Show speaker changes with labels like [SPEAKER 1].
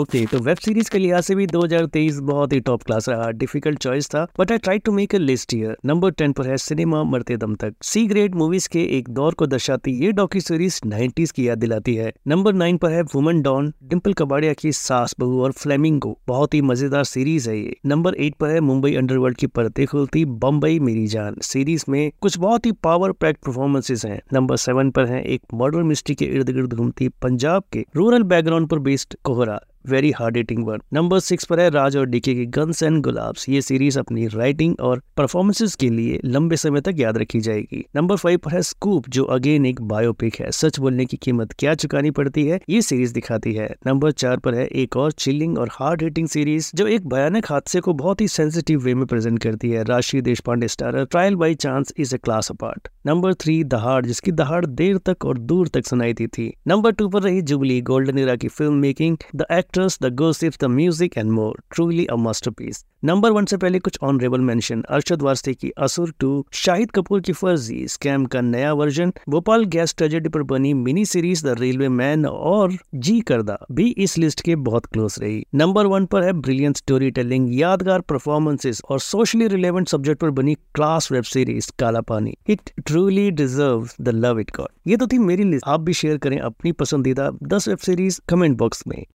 [SPEAKER 1] Okay तो web series के लिहाज से भी 2023 बहुत ही टॉप क्लास रहा। डिफ़िकल्ट चॉइस था but I try to make a list here number ten पर है सिनेमा मरते दम तक। सी ग्रेड मूवीज़ के एक दौर को दर्शाती ये डॉक्यू सीरीज़ 90s की याद दिलाती है। नंबर नाइन पर है वुमन डॉन डिम्पल कबाड़िया की सास बहू और फ्लेमिंगो बहुत ही मज़ेदार सीरीज़ है ये। नंबर एट पर है मुंबई अंडरवर्ल्ड की परतें खुलती बम्बई मेरी जान। सीरीज़ में कुछ बहुत ही पावर पैक परफॉर्मेंसेज है। नंबर सेवन पर है, एक मर्डर मिस्ट्री के इर्द गिर्द घूमती पंजाब के। रूरल बैकग्राउंड पर based Kohrra. Very hard hitting one number six पर है राज और डीके की गन्स एंड गुलाब्स ये सीरीज़ अपनी राइटिंग और परफॉर्मेंसेस के लिए लंबे समय तक याद रखी जाएगी. नंबर फाइव पर है स्कूप जो अगेन एक बायोपिक है. सच बोलने की कीमत क्या चुकानी पड़ती है? ये सीरीज़ दिखाती है. नंबर चार पर है एक और चिलिंग और हार्ड हिटिंग सीरीज़ जो एक भयानक हादसे को बहुत ही सेंसिटिव वे में प्रेजेंट करती है. राशि Deshpande star trial by chance is a class apart number three Dahaad जिसकी दहाड़ देर तक और दूर तक सुनाई दी थी. नंबर टू पर रही जुबली गोल्डन इरा की film making the act actors, the gossips, the music and more. Truly a masterpiece. Number one से पहले कुछ ऑनरेबल मेंशन अरशद वारस्ते की असुर टू शाहिद कपूर की फर्जी. स्कैम का नया वर्जन भोपाल गैस ट्रेजेडी पर बनी mini series the railway man और जी करदा. भी इस लिस्ट के बहुत क्लोज रही. नंबर वन पर है ब्रिलियंट स्टोरी टेलिंग यादगार परफॉर्मेंसेस और सोशली रिलेवेंट सब्जेक्ट पर बनी class web series Kaala Paani it truly deserve the love it got ये तो थी मेरी लिस्ट आप भी शेयर करें अपनी पसंदीदा दस वेब सीरीज़ कमेंट बॉक्स में.